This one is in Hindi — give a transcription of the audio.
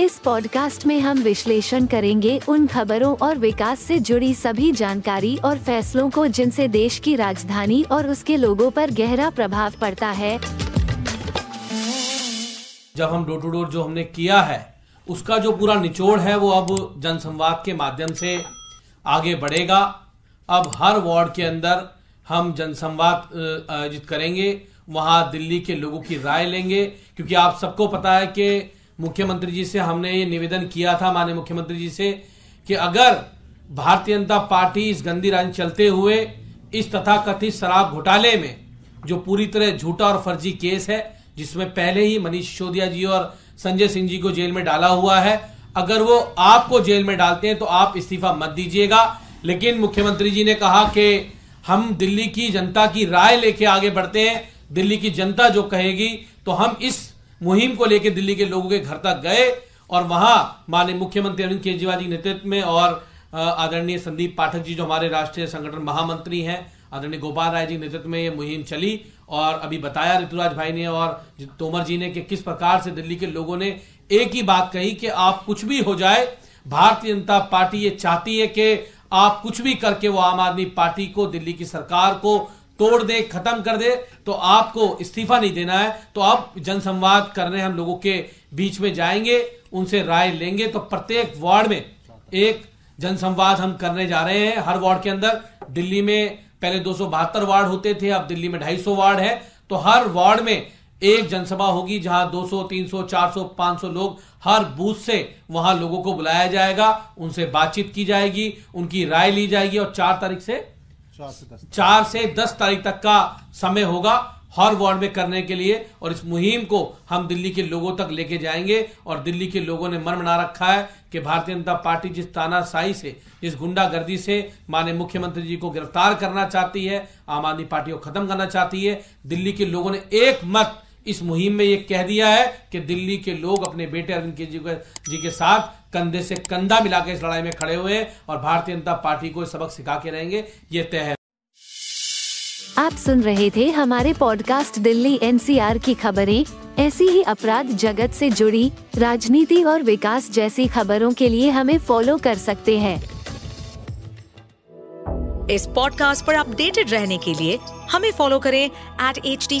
इस पॉडकास्ट में हम विश्लेषण करेंगे उन खबरों और विकास से जुड़ी सभी जानकारी और फैसलों को जिनसे देश की राजधानी और उसके लोगों पर गहरा प्रभाव पड़ता है। जब हम डोर टू डोर जो हमने किया है, उसका जो पूरा निचोड़ है, वो अब जनसंवाद के माध्यम से आगे बढ़ेगा। अब हर वार्ड के अंदर हम जनसंवाद आयोजित करेंगे। वहाँ दिल्ली के लोगों की राय लेंगे, क्योंकि आप सबको पता है कि मुख्यमंत्री जी से हमने ये निवेदन किया था, माननीय मुख्यमंत्री जी से, कि अगर भारतीय जनता पार्टी इस गंदी राजनीति चलते हुए इस तथा कथित शराब घोटाले में, जो पूरी तरह झूठा और फर्जी केस है, जिसमें पहले ही मनीष सिसोदिया जी और संजय सिंह जी को जेल में डाला हुआ है, अगर वो आपको जेल में डालते हैं तो आप इस्तीफा मत दीजिएगा। लेकिन मुख्यमंत्री जी ने कहा कि हम दिल्ली की जनता की राय लेके आगे बढ़ते हैं, दिल्ली की जनता जो कहेगी तो हम इस मुहिम को लेकर दिल्ली के लोगों के घर तक गए और वहाँ माननीय मुख्यमंत्री अरविंद केजरीवाल जी नेतृत्व में और आदरणीय संदीप पाठक जी जो हमारे राष्ट्रीय संगठन महामंत्री हैं, आदरणीय गोपाल राय जी नेतृत्व में ये मुहिम चली और अभी बताया ऋतुराज भाई ने और तोमर जी ने कि किस प्रकार से दिल्ली के लोगों ने एक ही बात कही कि आप कुछ भी हो जाए, भारतीय जनता पार्टी ये चाहती है कि आप कुछ भी करके वो आम आदमी पार्टी को, दिल्ली की सरकार को तोड़ दे खत्म कर दे तो आपको इस्तीफा नहीं देना है। तो अब जनसंवाद करने हम लोगों के बीच में जाएँगे उनसे राय लेंगे। तो प्रत्येक वार्ड में एक जनसंवाद हम करने जा रहे हैं। हर वार्ड के अंदर दिल्ली में पहले दो सौ बहत्तर वार्ड होते थे अब दिल्ली में ढाई वार्ड है। तो हर वार्ड में एक जनसभा होगी जहाँ 200, 300, 400, 500 लोग हर बूथ से वहाँ लोगों को बुलाया जाएगा उनसे बातचीत की जाएगी उनकी राय ली जाएगी और चार तारीख से चार से दस तारीख। तक का समय होगा हर वार्ड में करने के लिए और इस मुहिम को हम दिल्ली के लोगों तक लेके जाएँगे और दिल्ली के लोगों ने मन बना रखा है कि भारतीय जनता पार्टी जिस तानाशाही से, जिस गुंडागर्दी से माने मुख्यमंत्री जी को गिरफ़्तार करना चाहती है, आम आदमी पार्टी को खत्म करना चाहती है, दिल्ली के लोगों ने एक मत इस मुहिम में ये कह दिया है कि दिल्ली के लोग अपने बेटे अरविंद केजरीवाल जी के साथ कंधे से कंधा मिला के इस लड़ाई में खड़े हुए और भारतीय जनता पार्टी को सबक सिखा के रहेंगे। ये तय है। आप सुन रहे थे हमारे पॉडकास्ट दिल्ली एनसीआर की खबरें। ऐसी ही अपराध जगत से जुड़ी राजनीति और विकास जैसी खबरों के लिए हमें फॉलो कर सकते हैं। इस पॉडकास्ट पर अपडेटेड रहने के लिए हमें फॉलो करें एट एच डी